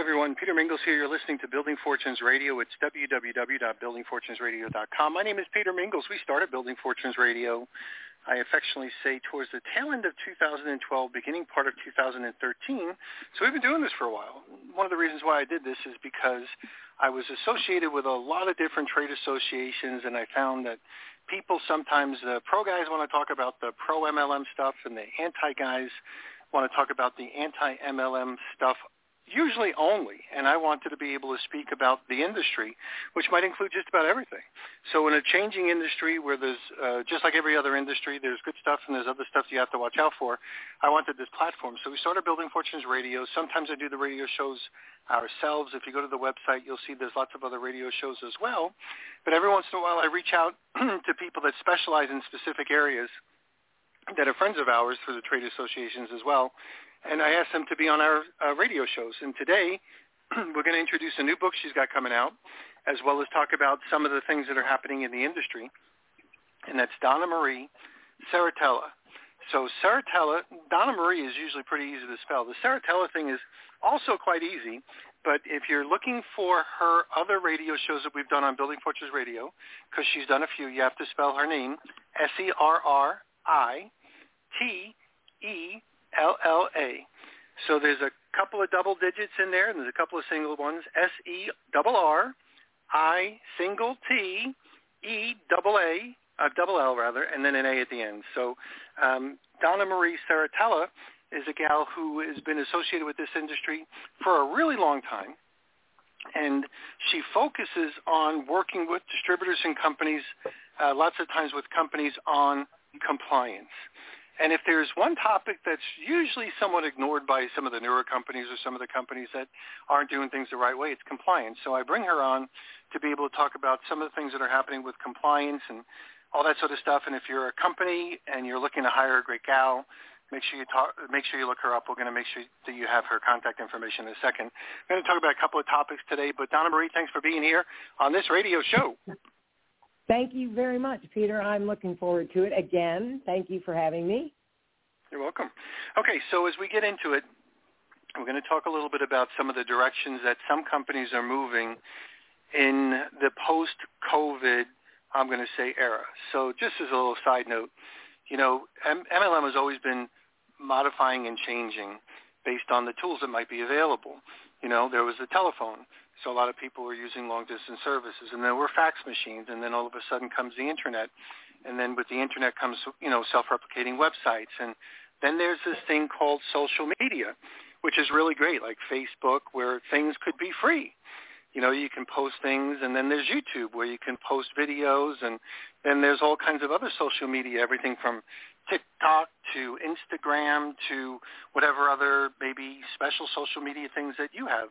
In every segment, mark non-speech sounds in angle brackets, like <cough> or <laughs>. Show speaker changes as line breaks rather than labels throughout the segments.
Everyone. Peter Mingils here. You're listening to Building Fortunes Radio. It's www.buildingfortunesradio.com. My name is Peter Mingils. We started Building Fortunes Radio, I affectionately say, towards the tail end of 2012, beginning part of 2013. So we've been doing this for a while. One of the reasons why I did this is because I was associated with a lot of different trade associations, and I found that people sometimes, the pro guys want to talk about the pro MLM stuff, and the anti guys want to talk about the anti MLM stuff usually only, and I wanted to be able to speak about the industry, which might include just about everything. So in a changing industry where there's, uh, just like every other industry, there's good stuff and there's other stuff you have to watch out for, I wanted this platform. So we started building Fortunes Radio. Sometimes I do the radio shows ourselves. If you go to the website, you'll see there's lots of other radio shows as well. But every once in a while I reach out <clears throat> to people that specialize in specific areas that are friends of ours through the trade associations as well and I asked them to be on our uh, radio shows. And today, <clears throat> we're going to introduce a new book she's got coming out, as well as talk about some of the things that are happening in the industry. And that's Donna Marie Serritella. So Serritella, Donna Marie is usually pretty easy to spell. The Serritella thing is also quite easy, but if you're looking for her other radio shows that we've done on Building Fortunes Radio, because she's done a few, you have to spell her name, S-E-R-R-I-T-E L-L-A. So there's a couple of double digits in there, and there's a couple of single ones. S-E double R, I single T, E double A, uh, double L rather, and then an A at the end. So um, Donna Marie Serritella is a gal who has been associated with this industry for a really long time. And she focuses on working with distributors and companies, uh, lots of times with companies on compliance. And if there's one topic that's usually somewhat ignored by some of the newer companies or some of the companies that aren't doing things the right way, it's compliance. So I bring her on to be able to talk about some of the things that are happening with compliance and all that sort of stuff. And if you're a company and you're looking to hire a great gal, make sure you talk, make sure you look her up. We're going to make sure that you have her contact information in a second. I'm going to talk about a couple of topics today, but Donna Marie, thanks for being here on this radio show.
Thank you very much, Peter. I'm looking forward to it. Again, thank you for having me.
You're welcome. Okay, so as we get into it, we're going to talk a little bit about some of the directions that some companies are moving in the post-COVID, I'm going to say, era. So just as a little side note, you know, MLM has always been modifying and changing based on the tools that might be available. You know, there was the telephone. So a lot of people were using long distance services, and there were fax machines, and then all of a sudden comes the internet, and then with the internet comes you know self-replicating websites, and then there's this thing called social media, which is really great, like Facebook, where things could be free. You know, you can post things, and then there's YouTube where you can post videos, and then there's all kinds of other social media, everything from TikTok to Instagram to whatever other maybe special social media things that you have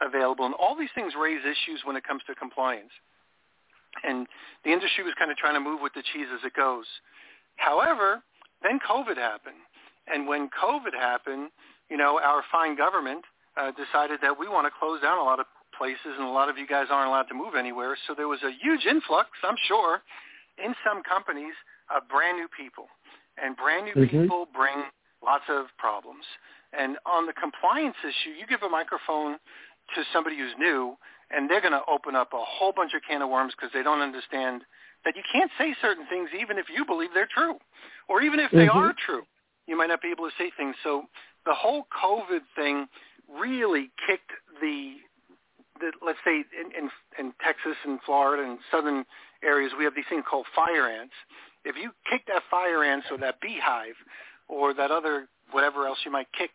available. And all these things raise issues when it comes to compliance. And the industry was kind of trying to move with the cheese as it goes. However, then COVID happened. And when COVID happened, you know, our fine government uh, decided that we want to close down a lot of places and a lot of you guys aren't allowed to move anywhere. So there was a huge influx, I'm sure, in some companies of brand new people. And brand new mm-hmm. people bring lots of problems. And on the compliance issue, you give a microphone to somebody who's new, and they're going to open up a whole bunch of can of worms because they don't understand that you can't say certain things even if you believe they're true, or even if they mm-hmm. are true, you might not be able to say things. So the whole COVID thing really kicked the, the let's say in, in, in Texas and Florida and southern areas, we have these things called fire ants. If you kick that fire ant or that beehive or that other whatever else you might kick,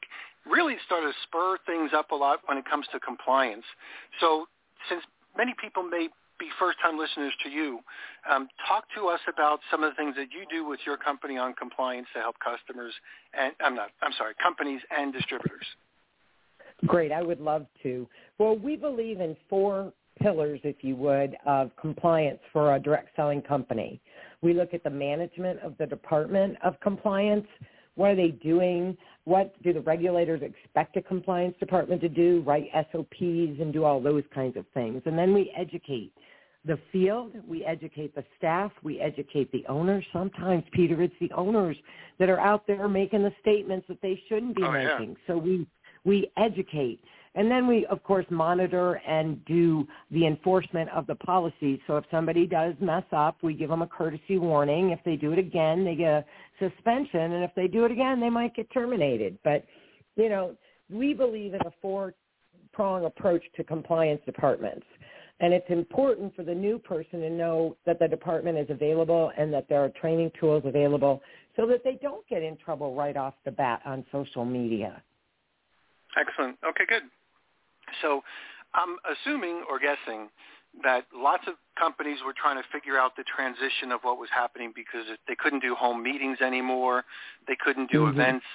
really started to spur things up a lot when it comes to compliance. So since many people may be first-time listeners to you, um, talk to us about some of the things that you do with your company on compliance to help customers and I'm not I'm sorry companies and distributors.
Great, I would love to. Well, we believe in four pillars, if you would, of compliance for a direct selling company. We look at the management of the department of compliance. What are they doing? What do the regulators expect a compliance department to do? Write SOPs and do all those kinds of things. And then we educate the field, we educate the staff, we educate the owners. Sometimes, Peter, it's the owners that are out there making the statements that they shouldn't be
oh,
making.
Yeah.
So we we educate. And then we, of course, monitor and do the enforcement of the policy. So if somebody does mess up, we give them a courtesy warning. If they do it again, they get a suspension. And if they do it again, they might get terminated. But, you know, we believe in a four-prong approach to compliance departments. And it's important for the new person to know that the department is available and that there are training tools available so that they don't get in trouble right off the bat on social media.
Excellent. Okay, good. So I'm assuming or guessing that lots of companies were trying to figure out the transition of what was happening because they couldn't do home meetings anymore. They couldn't do mm-hmm. events.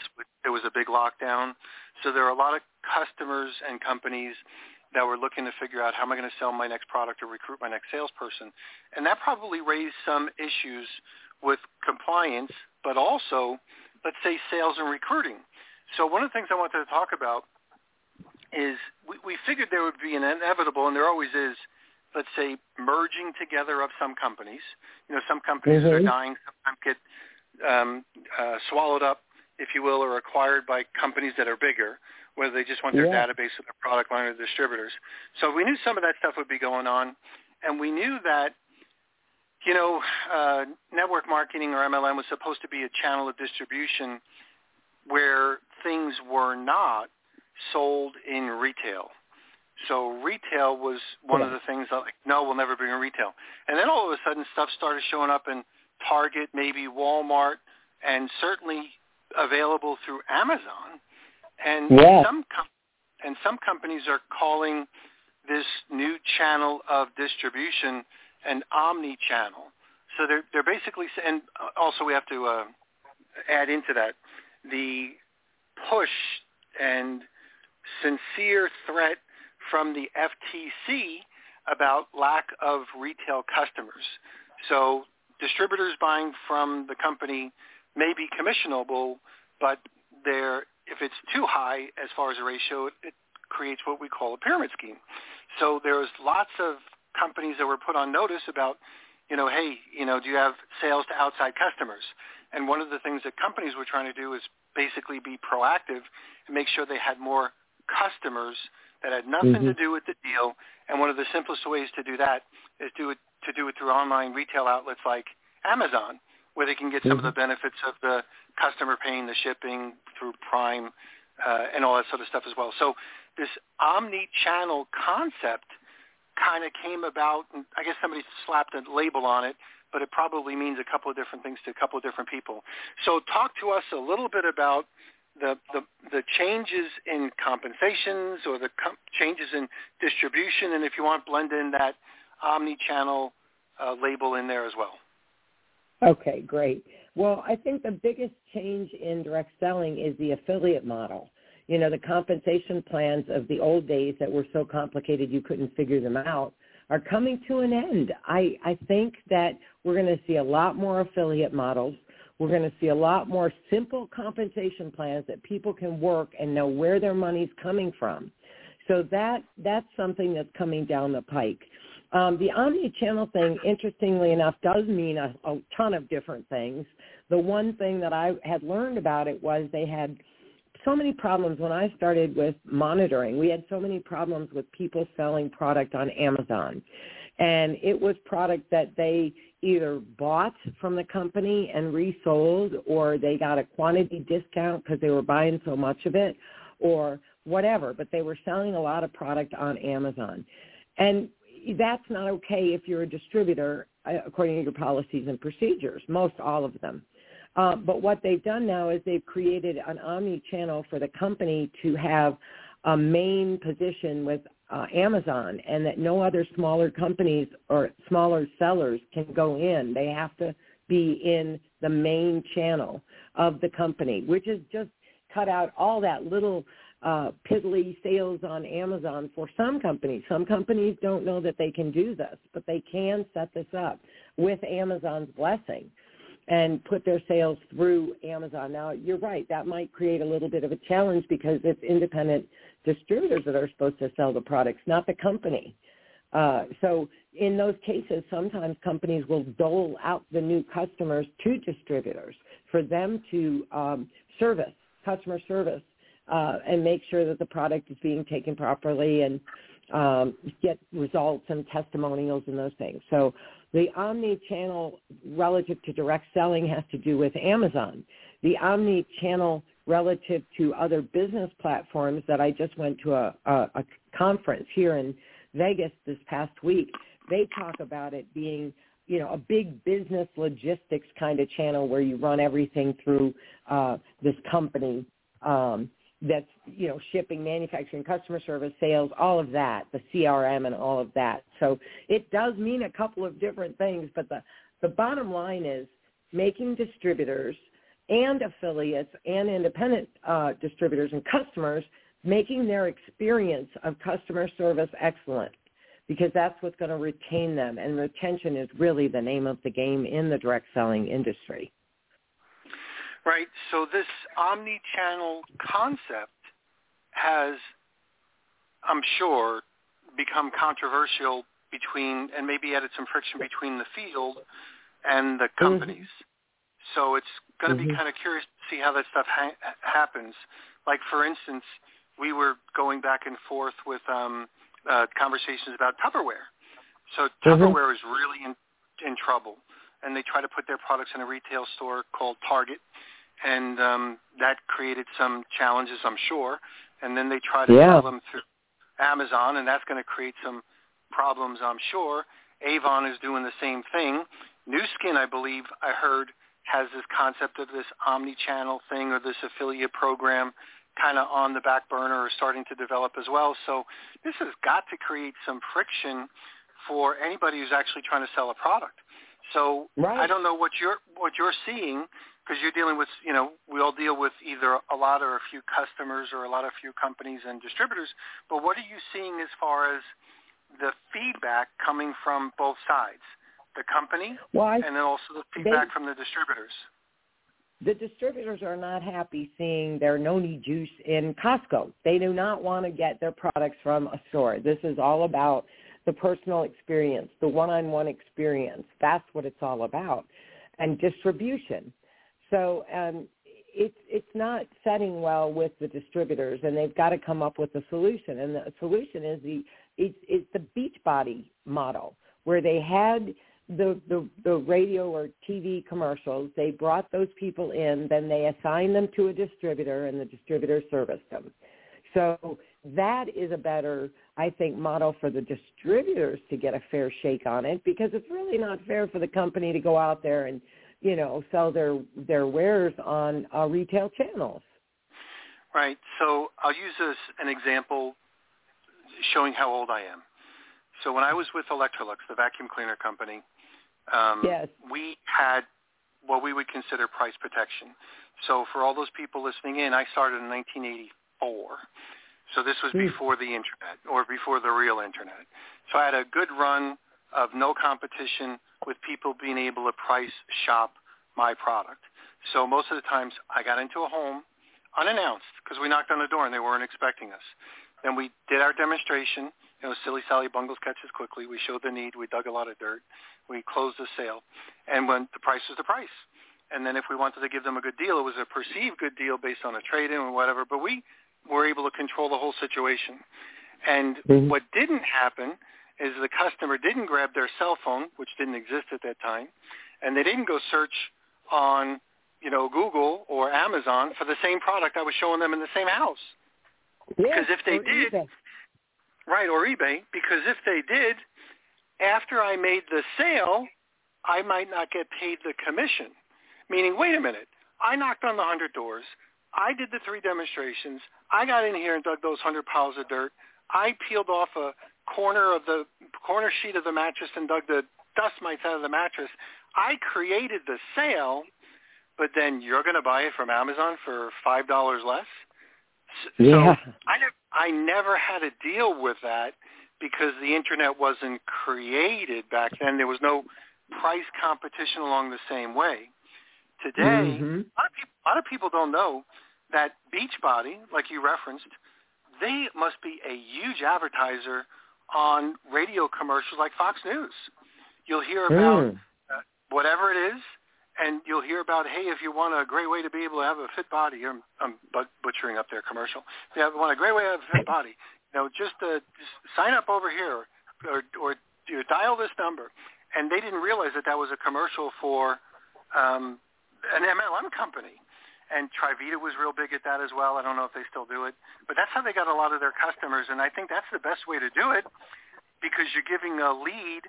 There was a big lockdown. So there are a lot of customers and companies that were looking to figure out how am I going to sell my next product or recruit my next salesperson. And that probably raised some issues with compliance, but also, let's say, sales and recruiting. So one of the things I wanted to talk about is we, we figured there would be an inevitable, and there always is, let's say, merging together of some companies. You know, some companies mm-hmm. are dying, sometimes get um, uh, swallowed up, if you will, or acquired by companies that are bigger, whether they just want their yeah. database of their product line or distributors. So we knew some of that stuff would be going on, and we knew that you know, uh, network marketing or MLM was supposed to be a channel of distribution where things were not sold in retail. So retail was one yeah. of the things that like, no, we'll never bring in retail. And then all of a sudden stuff started showing up in Target, maybe Walmart, and certainly available through Amazon. And yeah. some com- and some companies are calling this new channel of distribution an omni-channel. So they're they're basically and also we have to uh, add into that the push and sincere threat from the FTC about lack of retail customers. So distributors buying from the company may be commissionable, but they're, if it's too high as far as a ratio, it, it creates what we call a pyramid scheme. So there's lots of companies that were put on notice about, you know, hey, you know, do you have sales to outside customers? And one of the things that companies were trying to do is basically be proactive and make sure they had more customers that had nothing mm-hmm. to do with the deal. And one of the simplest ways to do that is do it to do it through online retail outlets like Amazon, where they can get some mm-hmm. of the mm-hmm. benefits of the customer paying the shipping through Prime uh, and all that sort of stuff as well. So this omni-channel concept kind of came about, and I guess somebody slapped a label on it, but it probably means a couple of different things to a couple of different people. So talk to us a little bit about the, the, the changes in compensations or the com- changes in distribution, and if you want, blend in that omni-channel uh, label in there as well.
Okay, great. Well, I think the biggest change in direct selling is the affiliate model. You know, the compensation plans of the old days that were so complicated you couldn't figure them out are coming to an end. I, I think that we're going to see a lot more affiliate models. We're going to see a lot more simple compensation plans that people can work and know where their money's coming from. So that that's something that's coming down the pike. Um, the omni-channel thing, interestingly enough, does mean a, a ton of different things. The one thing that I had learned about it was they had so many problems when I started with monitoring. We had so many problems with people selling product on Amazon. And it was product that they either bought from the company and resold or they got a quantity discount because they were buying so much of it or whatever, but they were selling a lot of product on Amazon. And that's not okay if you're a distributor uh, according to your policies and procedures, most all of them. Uh, but what they've done now is they've created an omni-channel for the company to have a main position with uh, Amazon and that no other smaller companies or smaller sellers can go in. They have to be in the main channel of the company, which is just cut out all that little uh, piddly sales on Amazon for some companies. Some companies don't know that they can do this, but they can set this up with Amazon's blessing and put their sales through Amazon. Now, you're right. That might create a little bit of a challenge because it's independent distributors that are supposed to sell the products, not the company. Uh, so in those cases, sometimes companies will dole out the new customers to distributors for them to um, service, customer service, uh, and make sure that the product is being taken properly and um, get results and testimonials and those things. So the omni-channel relative to direct selling has to do with Amazon. The omni-channel relative to other business platforms that I just went to a, a, a conference here in Vegas this past week, they talk about it being you know a big business logistics kind of channel where you run everything through uh, this company um, that's you know shipping, manufacturing, customer service, sales, all of that, the CRM and all of that. So it does mean a couple of different things, but the the bottom line is making distributors and affiliates and independent uh, distributors and customers making their experience of customer service excellent because that's what's going to retain them and retention is really the name of the game in the direct selling industry.
Right. So this omni-channel concept has, I'm sure, become controversial between and maybe added some friction between the field and the mm-hmm. companies. Mm-hmm. So it's going to mm-hmm. be kind of curious to see how that stuff ha- happens. Like for instance, we were going back and forth with um, uh, conversations about Tupperware. So mm-hmm. Tupperware mm-hmm. is really in, in trouble, and they try to put their products in a retail store called Target, and um, that created some challenges, I'm sure. And then they try to yeah. sell them through Amazon, and that's going to create some problems, I'm sure. Avon is doing the same thing. Nu Skin, I believe, I heard, has this concept of this omni-channel thing or this affiliate program kind of on the back burner or starting to develop as well. So this has got to create some friction for anybody who's actually trying to sell a product. So right. I don't know what you're what you're seeing because you're dealing with, you know, we all deal with either a lot or a few customers or a lot of few companies and distributors. But what are you seeing as far as the feedback coming from both sides, the company well, I, and then also the feedback they, from the distributors?
The distributors are not happy seeing their noni juice in Costco. They do not want to get their products from a store. This is all about the personal experience, the one-on-one experience. That's what it's all about. And distribution. So um, it's it's not setting well with the distributors, and they've got to come up with a solution. And the solution is the it's, it's the Beachbody model, where they had the, the the radio or TV commercials. They brought those people in, then they assigned them to a distributor, and the distributor serviced them. So that is a better, I think, model for the distributors to get a fair shake on it because it's really not fair for the company to go out there and you know, sell their their wares on uh, retail channels.
Right. So I'll use this an example showing how old I am. So when I was with Electrolux, the vacuum cleaner company, um,
yes.
we had what we would consider price protection. So for all those people listening in, I started in 1984. So this was hmm. before the internet or before the real internet. So I had a good run of no competition with people being able to price shop my product. So most of the times I got into a home unannounced because we knocked on the door and they weren't expecting us. Then we did our demonstration. You know, silly Sally bungles catches quickly. We showed the need. We dug a lot of dirt. We closed the sale. And when the price was the price. And then if we wanted to give them a good deal, it was a perceived good deal based on a trade-in or whatever. But we were able to control the whole situation. And mm-hmm. what didn't happen is the customer didn't grab their cell phone, which didn't exist at that time, and they didn't go search on, you know, Google or Amazon for the same product I was showing them in the same house.
Yes,
because if they did,
eBay.
right, or eBay, because if they did, after I made the sale, I might not get paid the commission. Meaning, wait a minute, I knocked on the 100 doors. I did the three demonstrations. I got in here and dug those 100 piles of dirt. I peeled off a corner of the corner sheet of the mattress and dug the dust mites out of the mattress. I created the sale, but then you're going to buy it from Amazon for five dollars less. So
yeah.
I never, I never had to deal with that because the internet wasn't created back then. There was no price competition along the same way. Today,
Mhm.
a, lot of people, a lot of people don't know that Beachbody, like you referenced, they must be a huge advertiser on radio commercials like Fox News. You'll hear about
Mm.
uh, whatever it is, and you'll hear about, hey, if you want a great way to be able to have a fit body, I'm, I'm but- butchering up their commercial. If you have- want a great way to have a fit body, you know, just, uh, just sign up over here or, or you know, dial this number. And they didn't realize that that was a commercial for um, an MLM company. And Trivita was real big at that as well. I don't know if they still do it, but that's how they got a lot of their customers. And I think that's the best way to do it because you're giving a lead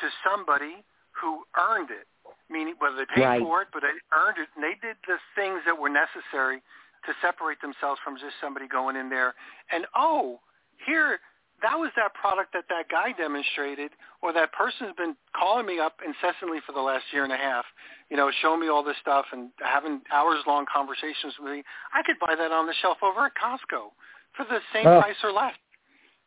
to somebody who earned it, meaning whether they paid
Right.
for it, but they earned it, and they did the things that were necessary to separate themselves from just somebody going in there and oh, here that was that product that that guy demonstrated, or that person's been calling me up incessantly for the last year and a half, you know, showing me all this stuff and having hours-long conversations with me. I could buy that on the shelf over at Costco for the same
Oh.
price or less.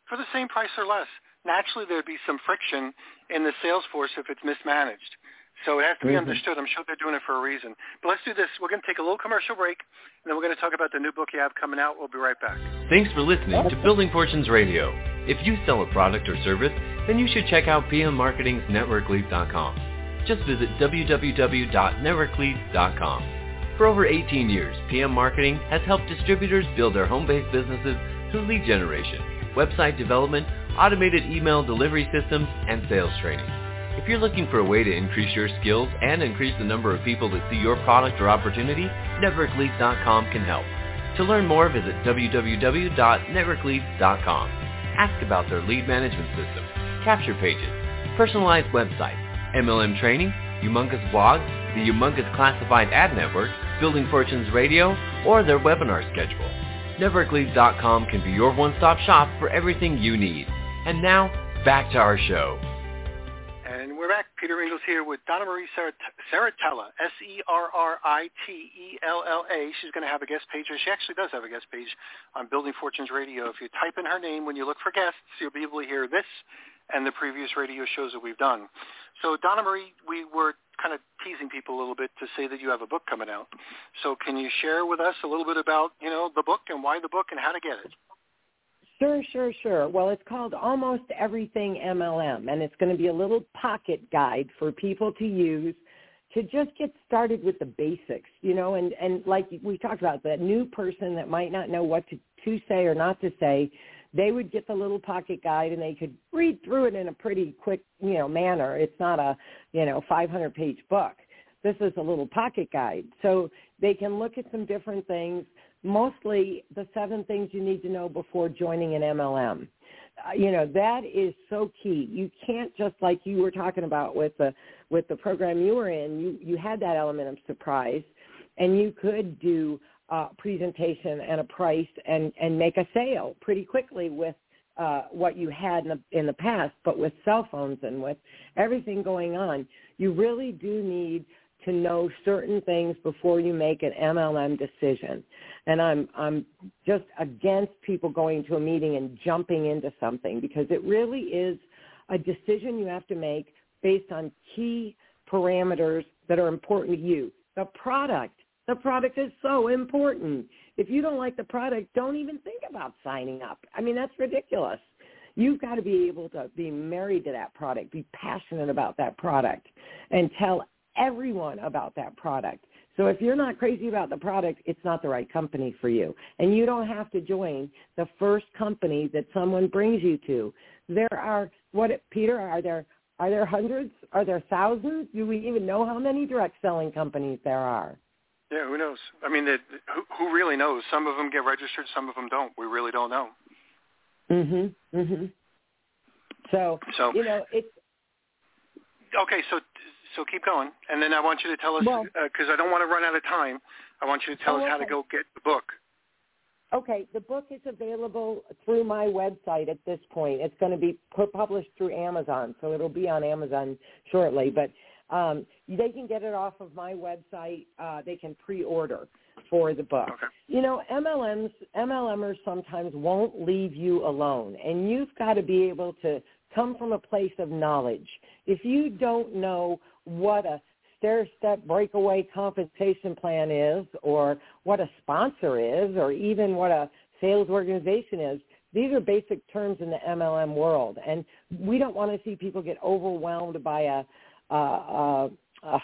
For the same price or less. Naturally, there'd be some friction in the sales force if it's mismanaged. So it has to be
Mhm.
understood. I'm sure they're doing it for a reason. But let's do this. We're going to take a little commercial break, and then we're going to talk about the new book you have coming out. We'll be right back.
Thanks for listening to Building Fortunes Radio. If you sell a product or service, then you should check out PM Marketing's NetworkLeads.com. Just visit www.networklead.com. For over 18 years, PM Marketing has helped distributors build their home-based businesses through lead generation, website development, automated email delivery systems, and sales training. If you're looking for a way to increase your skills and increase the number of people that see your product or opportunity, NetworkLeads.com can help. To learn more, visit www.networkleads.com. Ask about their lead management system, capture pages, personalized websites, MLM training, Youmongus blogs, the Youmongus classified ad network, Building Fortunes Radio, or their webinar schedule. NetworkLeads.com can be your one-stop shop for everything you need. And now, back to our show.
We're back. Peter Mingils here with Donna Marie Serritella, S-E-R-R-I-T-E-L-L-A. She's going to have a guest page, she actually does have a guest page on Building Fortunes Radio. If you type in her name when you look for guests, you'll be able to hear this and the previous radio shows that we've done. So Donna Marie, we were kind of teasing people a little bit to say that you have a book coming out. So can you share with us a little bit about, you know, the book and why the book and how to get it?
Sure, sure, sure. Well, it's called Almost Everything MLM, and it's going to be a little pocket guide for people to use to just get started with the basics, you know, and, and like we talked about, that new person that might not know what to, to say or not to say, they would get the little pocket guide and they could read through it in a pretty quick, you know, manner. It's not a, you know, 500 page book. This is a little pocket guide. So they can look at some different things, mostly the seven things you need to know before joining an MLM. Uh, you know, that is so key. You can't just like you were talking about with the with the program you were in, you you had that element of surprise and you could do a presentation and a price and and make a sale pretty quickly with uh, what you had in the in the past, but with cell phones and with everything going on, you really do need to know certain things before you make an MLM decision. And I'm I'm just against people going to a meeting and jumping into something because it really is a decision you have to make based on key parameters that are important to you. The product. The product is so important. If you don't like the product, don't even think about signing up. I mean, that's ridiculous. You've got to be able to be married to that product, be passionate about that product, and tell everyone about that product. So if you're not crazy about the product, it's not the right company for you. And you don't have to join the first company that someone brings you to. There are what Peter, are there are there hundreds? Are there thousands? Do we even know how many direct selling companies there are?
Yeah, who knows? I mean, who, who really knows? Some of them get registered, some of them don't. We really don't know.
Mhm. Mhm. So,
So,
you know, it's
okay, so so keep going, and then I want you to tell us
Well-
because I don't want to run out of time. I want you to tell
Oh,
us how to go get the book.
Okay, the book is available through my website at this point. It's going to be published through Amazon, so it'll be on Amazon shortly. But um, they can get it off of my website. Uh, they can pre-order. for the book.
Okay.
You know, MLMs, MLMers sometimes won't leave you alone, and you've got to be able to come from a place of knowledge. If you don't know what a stair-step breakaway compensation plan is or what a sponsor is or even what a sales organization is, these are basic terms in the MLM world. And we don't want to see people get overwhelmed by a, uh, uh, uh,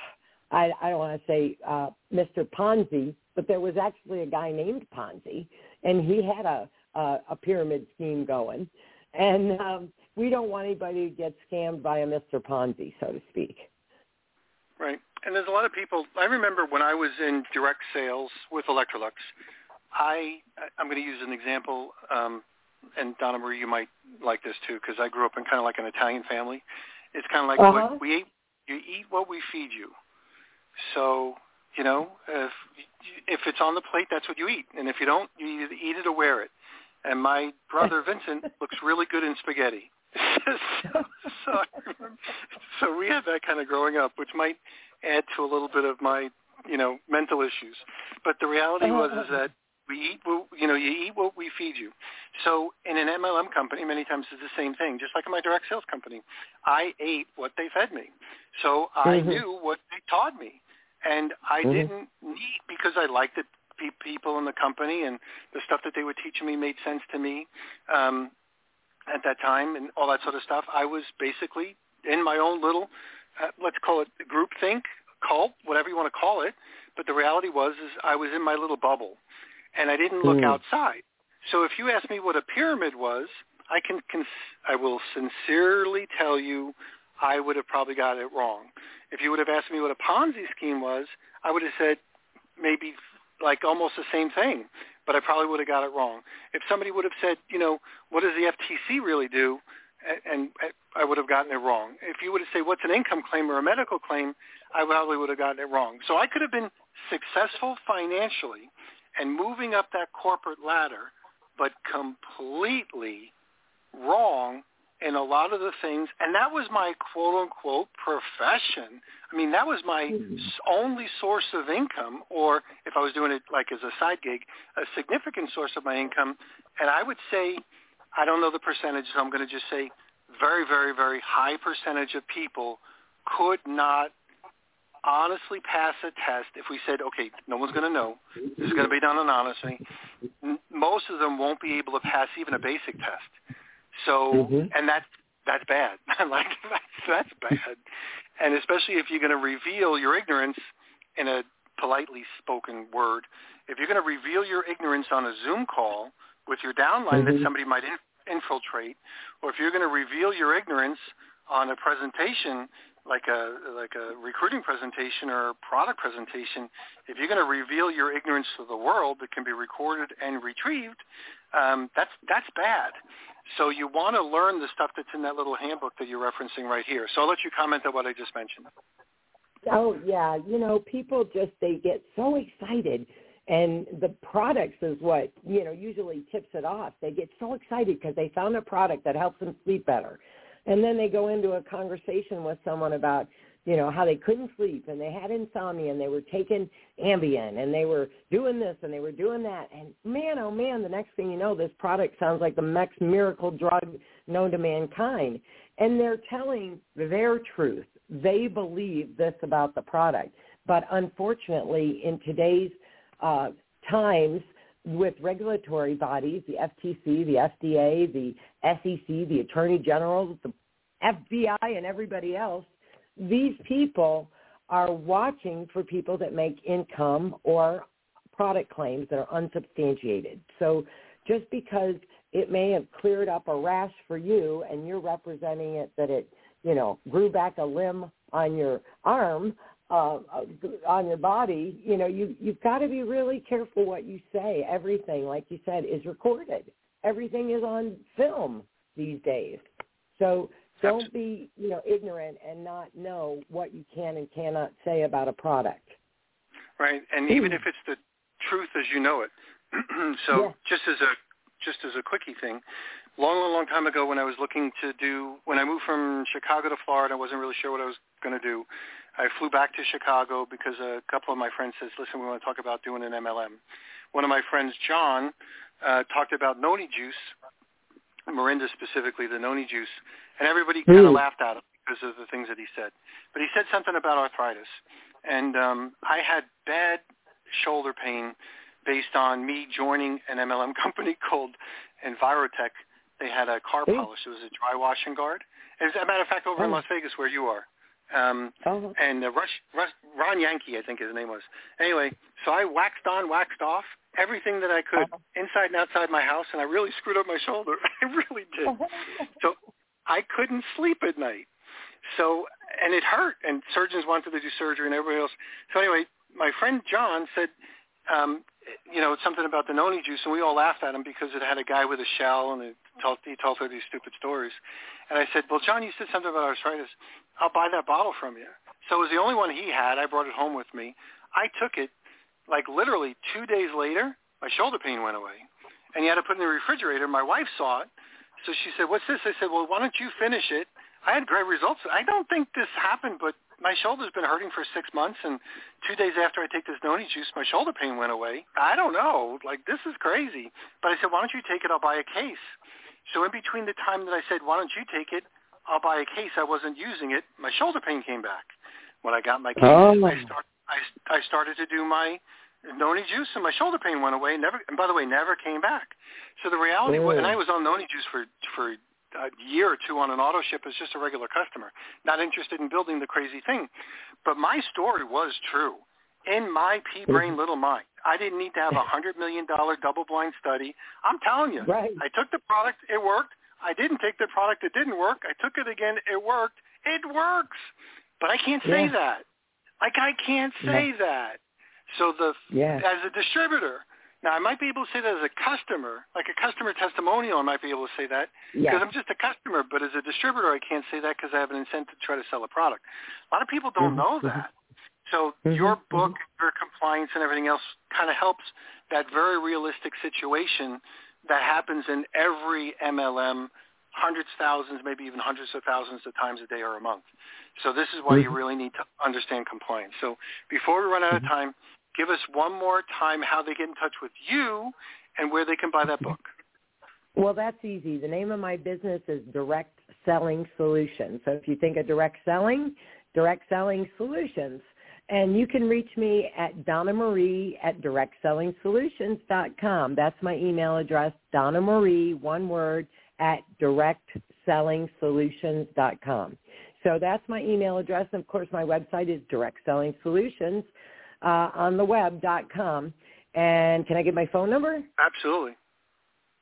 I, I don't want to say uh, Mr. Ponzi, but there was actually a guy named Ponzi, and he had a, a, a pyramid scheme going. And um, we don't want anybody to get scammed by a Mr. Ponzi, so to speak.
Right. And there's a lot of people. I remember when I was in direct sales with Electrolux, I I'm going to use an example, um, and Donna Marie, you might like this too, because I grew up in kind of like an Italian family. It's kind of like
uh-huh.
what we eat. You eat what we feed you. So you know, if if it's on the plate, that's what you eat, and if you don't, you either eat it or wear it. And my brother Vincent looks really good in spaghetti. So, <laughs> so, so we had that kind of growing up, which might add to a little bit of my, you know, mental issues. But the reality was is that we eat, you know, you eat what we feed you. So in an MLM company, many times it's the same thing. Just like in my direct sales company, I ate what they fed me. So I
Mhm.
knew what they taught me, and I
Mhm.
didn't need because I liked it. pe- People in the company and the stuff that they were teaching me made sense to me. Um, at that time and all that sort of stuff. I was basically in my own little, uh, let's call it group think, cult, whatever you want to call it. But the reality was is I was in my little bubble, and I didn't look
Mm.
outside. So if you ask me what a pyramid was, I can cons- I will sincerely tell you I would have probably got it wrong. If you would have asked me what a Ponzi scheme was, I would have said maybe like almost the same thing, but I probably would have got it wrong. If somebody would have said, you know, what does the FTC really do, and I would have gotten it wrong. If you would have said, what's an income claim or a medical claim, I probably would have gotten it wrong. So I could have been successful financially and moving up that corporate ladder, but completely wrong in a lot of the things, and that was my quote unquote profession. I mean, that was my
Mhm.
only source of income, or if I was doing it like as a side gig, a significant source of my income. And I would say, I don't know the percentage, so I'm going to just say very, very, very high percentage of people could not honestly pass a test if we said, okay, no one's going to know. This is going to be done anonymously. Most of them won't be able to pass even a basic test. So,
Mhm.
and that's that's bad. <laughs> like that's that's bad. And especially if you're going to reveal your ignorance in a politely spoken word, if you're going to reveal your ignorance on a Zoom call with your downline that
Mhm.
somebody might in, infiltrate, or if you're going to reveal your ignorance on a presentation like a like a recruiting presentation or a product presentation, if you're going to reveal your ignorance to the world that can be recorded and retrieved, um, that's that's bad. So you want to learn the stuff that's in that little handbook that you're referencing right here. So I'll let you comment on what I just mentioned.
Oh yeah, you know, people just they get so excited and the products is what, you know, usually tips it off. They get so excited because they found a product that helps them sleep better. And then they go into a conversation with someone about, you know, how they couldn't sleep and they had insomnia and they were taking Ambien and they were doing this and they were doing that. And man, oh man, the next thing you know, this product sounds like the next miracle drug known to mankind. And they're telling their truth. They believe this about the product. But unfortunately, in today's uh, times, with regulatory bodies, the FTC, the FDA, the SEC, the Attorney General, the FBI, and everybody else, these people are watching for people that make income or product claims that are unsubstantiated. So just because it may have cleared up a rash for you and you're representing it that it, you know, grew back a limb on your arm, uh, on your body, you know, you you've got to be really careful what you say. Everything, like you said, is recorded. Everything is on film these days. So don't be, you know, ignorant and not know what you can and cannot say about a product.
Right, and even if it's the truth as you know it. <clears throat> so
Yeah.
just as a just as a quickie thing, long, long, long time ago when I was looking to do, when I moved from Chicago to Florida, I wasn't really sure what I was going to do. I flew back to Chicago because a couple of my friends says, listen, we want to talk about doing an MLM. One of my friends, John, uh, talked about noni juice, Morinda specifically, the noni juice, and everybody kind of laughed at him because of the things that he said. But he said something about arthritis, and um, I had bad shoulder pain based on me joining an MLM <laughs> company called Envirotech. They had a car polish. It was a dry washing guard. As a matter of fact, over oh. in Las Vegas where you are. Um, oh. And uh, Rush, Rush, Ron Yankee, I think his name was. Anyway, so I waxed on, waxed off everything that I could uh-huh. inside and outside my house, and I really screwed up my shoulder. <laughs> I really did. <laughs> so I couldn't sleep at night. So, and it hurt, and surgeons wanted to do surgery and everybody else. So anyway, my friend John said, um, you know, something about the noni juice, and we all laughed at him because it had a guy with a shell, and it told, he told her these stupid stories. And I said, well, John, you said something about arthritis. I'll buy that bottle from you. So it was the only one he had. I brought it home with me. I took it, like literally two days later, my shoulder pain went away. And you had to put it in the refrigerator. My wife saw it. So she said, what's this? I said, well, why don't you finish it? I had great results. I don't think this happened, but my shoulder's been hurting for six months, and two days after I take this noni juice, my shoulder pain went away. I don't know. Like, this is crazy. But I said, why don't you take it? I'll buy a case. So in between the time that I said, why don't you take it? I'll buy a case. I wasn't using it. My shoulder pain came back. When I got my case, oh. I, start, I, I started to do my noni juice, and my shoulder pain went away. Never, and by the way, never came back. So the reality, oh. was, and I was on noni juice for for a year or two on an auto ship as just a regular customer, not interested in building the crazy thing. But my story was true. In my pea brain little mind, I didn't need to have a hundred million dollar double blind study. I'm telling you,
right.
I took the product, it worked. I didn't take the product, it didn't work. I took it again, it worked. It works. But I can't say yeah. that. Like I can't say yeah. that. So the yeah. as a distributor, now, I might be able to say that as a customer, like a customer testimonial, I might be able to say that because I'm just a customer. But as a distributor, I can't say that because I have an incentive to try to sell a product. A lot of people don't mm-hmm. know that. So mm-hmm. your book, your compliance, and everything else kind of helps that very realistic situation that happens in every MLM, hundreds, thousands, maybe even hundreds of thousands of times a day or a month. So this is why you mm-hmm. really need to understand compliance. So before we run out of time, give us one more time how they get in touch with you and where they can buy that book.
Well, that's easy. The name of my business is Direct Selling Solutions. So if you think of direct selling, Direct Selling Solutions. And you can reach me at Donna Marie at directsellingsolutions.com. That's my email address, Donna Marie, one word, at directsellingsolutions.com. So that's my email address. And of course, my website is Direct Selling Solutions uh, on the web.com. And can I get my phone number?
Absolutely.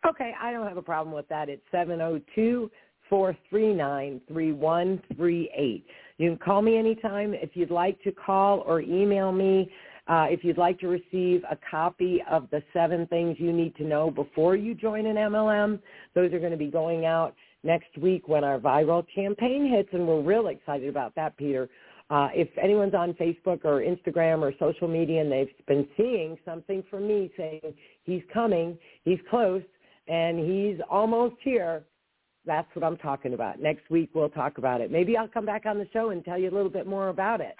Okay, I don't have a problem with that. It's seven zero two four three nine three one three eight. You can call me anytime if you'd like to call or email me. Uh, if you'd like to receive a copy of the seven things you need to know before you join an MLM, those are going to be going out next week when our viral campaign hits, and we're real excited about that, Peter. Uh, if anyone's on Facebook or Instagram or social media and they've been seeing something from me saying he's coming, he's close, and he's almost here, that's what I'm talking about. Next week we'll talk about it. Maybe I'll come back on the show and tell you a little bit more about it.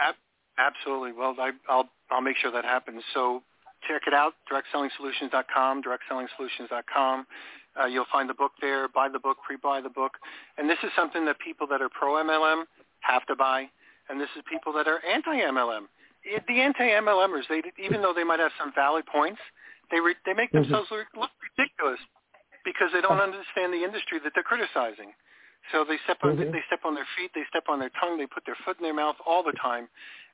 Absolutely. Well, I, will I'll make sure that happens. So check it out, directsellingsolutions.com, directsellingsolutions.com. Uh, you'll find the book there. Buy the book, pre-buy the book. And this is something that people that are pro-MLM have to buy and this is people that are anti-MLM. The anti-MLMers, they even though they might have some valid points, they re, they make mm-hmm. themselves mm-hmm. look ridiculous because they don't understand the industry that they're criticizing. So they step on mm-hmm. they step on their feet, they step on their tongue, they put their foot in their mouth all the time,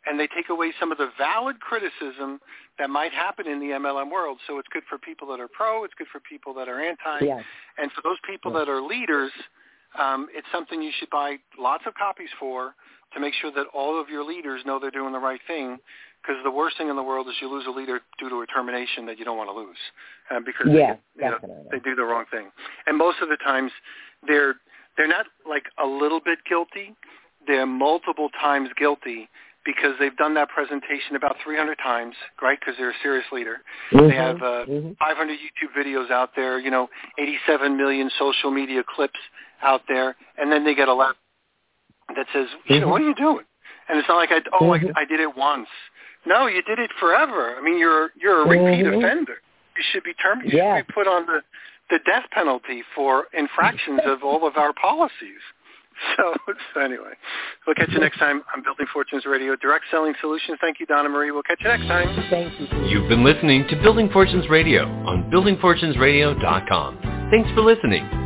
and they take away some of the valid criticism that might happen in the MLM world. So it's good for people that are pro, it's good for people that are anti,
yes.
and for those people yes. that are leaders, um, it's something you should buy lots of copies for to make sure that all of your leaders know they're doing the right thing. Because the worst thing in the world is you lose a leader due to a termination that you don't want to lose, uh, because
yeah,
they, you know, they do the wrong thing. And most of the times, they're they're not like a little bit guilty; they're multiple times guilty because they've done that presentation about 300 times, right? Because they're a serious leader.
Mm-hmm.
They have uh, mm-hmm. 500 YouTube videos out there, you know, 87 million social media clips out there, and then they get a letter that says, you know, mm-hmm. what are you doing? And it's not like I, oh, I, mm-hmm. I did it once. No, you did it forever. I mean, you're you're a repeat mm-hmm. offender. You should be terminated. You
yeah.
should be put on the the death penalty for infractions of all of our policies. <laughs> So, so anyway, we'll catch you next time on Building Fortunes Radio, Direct Selling Solutions. Thank you, Donna Marie. We'll catch you next time.
Thank you.
You've been listening to Building Fortunes Radio on buildingfortunesradio.com. Thanks for listening.